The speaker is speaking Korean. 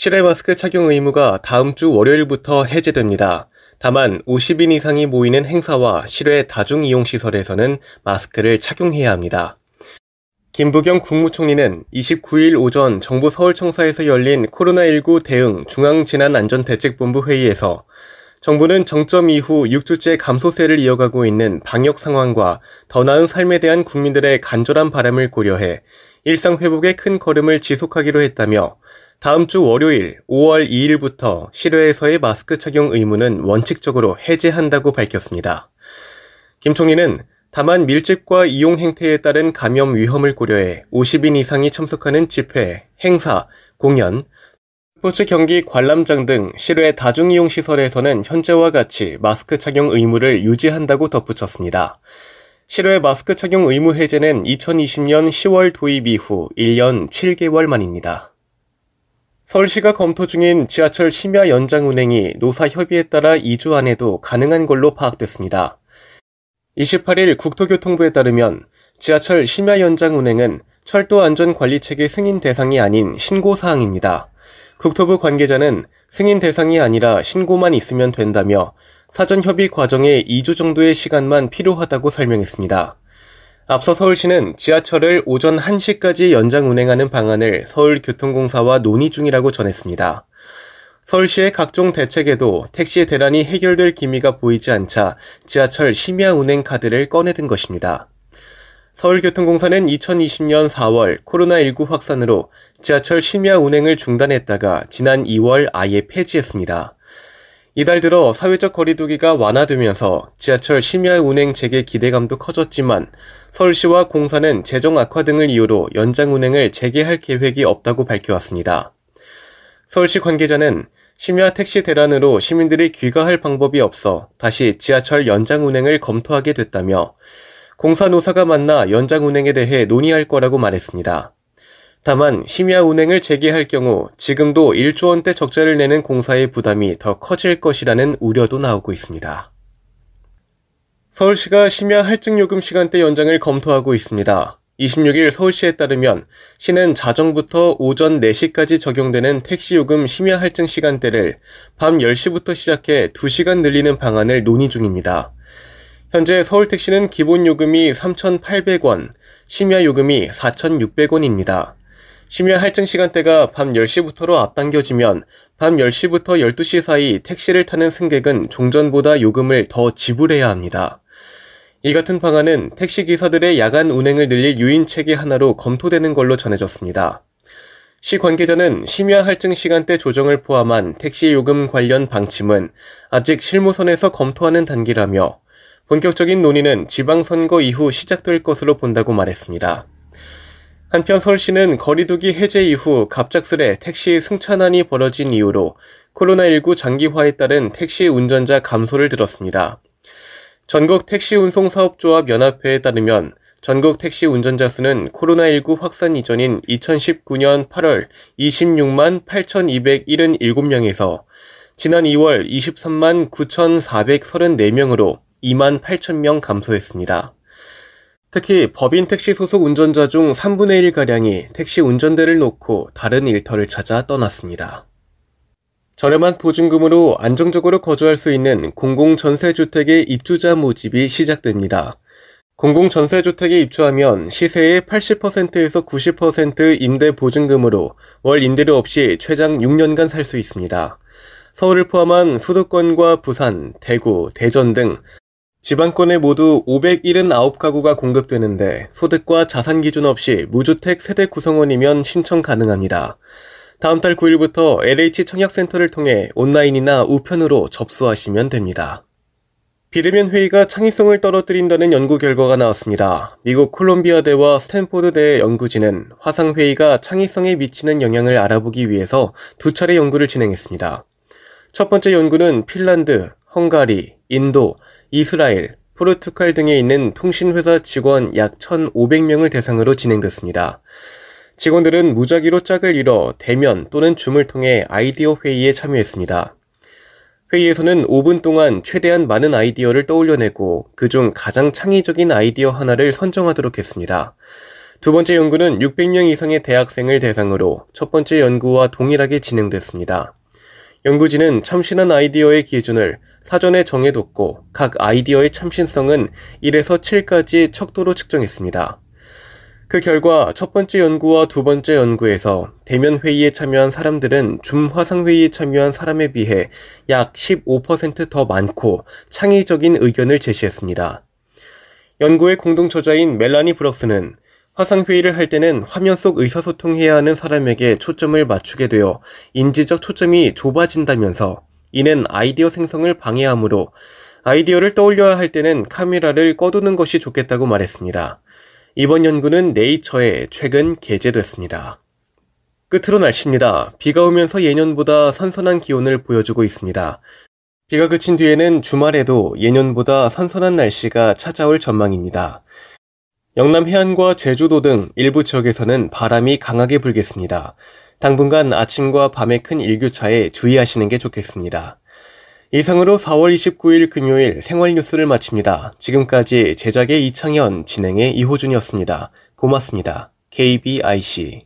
실외 마스크 착용 의무가 다음 주 월요일부터 해제됩니다. 다만 50인 이상이 모이는 행사와 실외 다중이용시설에서는 마스크를 착용해야 합니다. 김부경 국무총리는 29일 오전 정부 서울청사에서 열린 코로나19 대응 중앙재난안전대책본부 회의에서 정부는 정점 이후 6주째 감소세를 이어가고 있는 방역 상황과 더 나은 삶에 대한 국민들의 간절한 바람을 고려해 일상 회복의 큰 걸음을 지속하기로 했다며 다음 주 월요일 5월 2일부터 실외에서의 마스크 착용 의무는 원칙적으로 해제한다고 밝혔습니다. 김 총리는 다만 밀집과 이용 행태에 따른 감염 위험을 고려해 50인 이상이 참석하는 집회, 행사, 공연, 스포츠 경기 관람장 등 실외 다중이용 시설에서는 현재와 같이 마스크 착용 의무를 유지한다고 덧붙였습니다. 실외 마스크 착용 의무 해제는 2020년 10월 도입 이후 1년 7개월 만입니다. 서울시가 검토 중인 지하철 심야 연장 운행이 노사 협의에 따라 2주 안에도 가능한 걸로 파악됐습니다. 28일 국토교통부에 따르면 지하철 심야 연장 운행은 철도 안전 관리 체계 승인 대상이 아닌 신고 사항입니다. 국토부 관계자는 승인 대상이 아니라 신고만 있으면 된다며 사전 협의 과정에 2주 정도의 시간만 필요하다고 설명했습니다. 앞서 서울시는 지하철을 오전 1시까지 연장 운행하는 방안을 서울교통공사와 논의 중이라고 전했습니다. 서울시의 각종 대책에도 택시 대란이 해결될 기미가 보이지 않자 지하철 심야 운행 카드를 꺼내든 것입니다. 서울교통공사는 2020년 4월 코로나19 확산으로 지하철 심야 운행을 중단했다가 지난 2월 아예 폐지했습니다. 이달 들어 사회적 거리두기가 완화되면서 지하철 심야 운행 재개 기대감도 커졌지만 서울시와 공사는 재정 악화 등을 이유로 연장 운행을 재개할 계획이 없다고 밝혀왔습니다. 서울시 관계자는 심야 택시 대란으로 시민들이 귀가할 방법이 없어 다시 지하철 연장 운행을 검토하게 됐다며 공사 노사가 만나 연장 운행에 대해 논의할 거라고 말했습니다. 다만 심야 운행을 재개할 경우 지금도 1조 원대 적자를 내는 공사의 부담이 더 커질 것이라는 우려도 나오고 있습니다. 서울시가 심야 할증 요금 시간대 연장을 검토하고 있습니다. 26일 서울시에 따르면 시는 자정부터 오전 4시까지 적용되는 택시 요금 심야 할증 시간대를 밤 10시부터 시작해 2시간 늘리는 방안을 논의 중입니다. 현재 서울택시는 기본 요금이 3,800원, 심야 요금이 4,600원입니다. 심야 할증 시간대가 밤 10시부터로 앞당겨지면 밤 10시부터 12시 사이 택시를 타는 승객은 종전보다 요금을 더 지불해야 합니다. 이 같은 방안은 택시기사들의 야간 운행을 늘릴 유인책의 하나로 검토되는 걸로 전해졌습니다. 시 관계자는 심야 할증 시간대 조정을 포함한 택시 요금 관련 방침은 아직 실무선에서 검토하는 단계라며 본격적인 논의는 지방선거 이후 시작될 것으로 본다고 말했습니다. 한편 서울시는 거리두기 해제 이후 갑작스레 택시 승차난이 벌어진 이유로 코로나19 장기화에 따른 택시 운전자 감소를 들었습니다. 전국 택시 운송사업조합 연합회에 따르면 전국 택시 운전자 수는 코로나19 확산 이전인 2019년 8월 26만 8,277명에서 지난 2월 23만 9,434명으로 2만 8천 명 감소했습니다. 특히 법인 택시 소속 운전자 중 3분의 1가량이 택시 운전대를 놓고 다른 일터를 찾아 떠났습니다. 저렴한 보증금으로 안정적으로 거주할 수 있는 공공전세주택의 입주자 모집이 시작됩니다. 공공전세주택에 입주하면 시세의 80%에서 90% 임대 보증금으로 월 임대료 없이 최장 6년간 살 수 있습니다. 서울을 포함한 수도권과 부산, 대구, 대전 등 지방권에 모두 579가구가 공급되는데 소득과 자산 기준 없이 무주택 세대 구성원이면 신청 가능합니다. 다음 달 9일부터 LH 청약센터를 통해 온라인이나 우편으로 접수하시면 됩니다. 비대면 회의가 창의성을 떨어뜨린다는 연구 결과가 나왔습니다. 미국 콜롬비아 대와 스탠포드대 연구진은 화상 회의가 창의성에 미치는 영향을 알아보기 위해서 두 차례 연구를 진행했습니다. 첫 번째 연구는 핀란드, 헝가리, 인도, 이스라엘, 포르투갈 등에 있는 통신회사 직원 약 1,500명을 대상으로 진행됐습니다. 직원들은 무작위로 짝을 이뤄 대면 또는 줌을 통해 아이디어 회의에 참여했습니다. 회의에서는 5분 동안 최대한 많은 아이디어를 떠올려내고 그중 가장 창의적인 아이디어 하나를 선정하도록 했습니다. 두 번째 연구는 600명 이상의 대학생을 대상으로 첫 번째 연구와 동일하게 진행됐습니다. 연구진은 참신한 아이디어의 기준을 사전에 정해뒀고 각 아이디어의 참신성은 1에서 7까지 척도로 측정했습니다. 그 결과 첫 번째 연구와 두 번째 연구에서 대면 회의에 참여한 사람들은 줌 화상 회의에 참여한 사람에 비해 약 15%더 많고 창의적인 의견을 제시했습니다. 연구의 공동 저자인 멜라니 브럭스는 화상 회의를 할 때는 화면 속 의사소통해야 하는 사람에게 초점을 맞추게 되어 인지적 초점이 좁아진다면서 이는 아이디어 생성을 방해하므로 아이디어를 떠올려야 할 때는 카메라를 꺼두는 것이 좋겠다고 말했습니다. 이번 연구는 네이처에 최근 게재됐습니다. 끝으로 날씨입니다. 비가 오면서 예년보다 선선한 기온을 보여주고 있습니다. 비가 그친 뒤에는 주말에도 예년보다 선선한 날씨가 찾아올 전망입니다. 영남 해안과 제주도 등 일부 지역에서는 바람이 강하게 불겠습니다. 당분간 아침과 밤의 큰 일교차에 주의하시는 게 좋겠습니다. 이상으로 4월 29일 금요일 생활 뉴스를 마칩니다. 지금까지 제작의 이창현, 진행의 이호준이었습니다. 고맙습니다. KBIC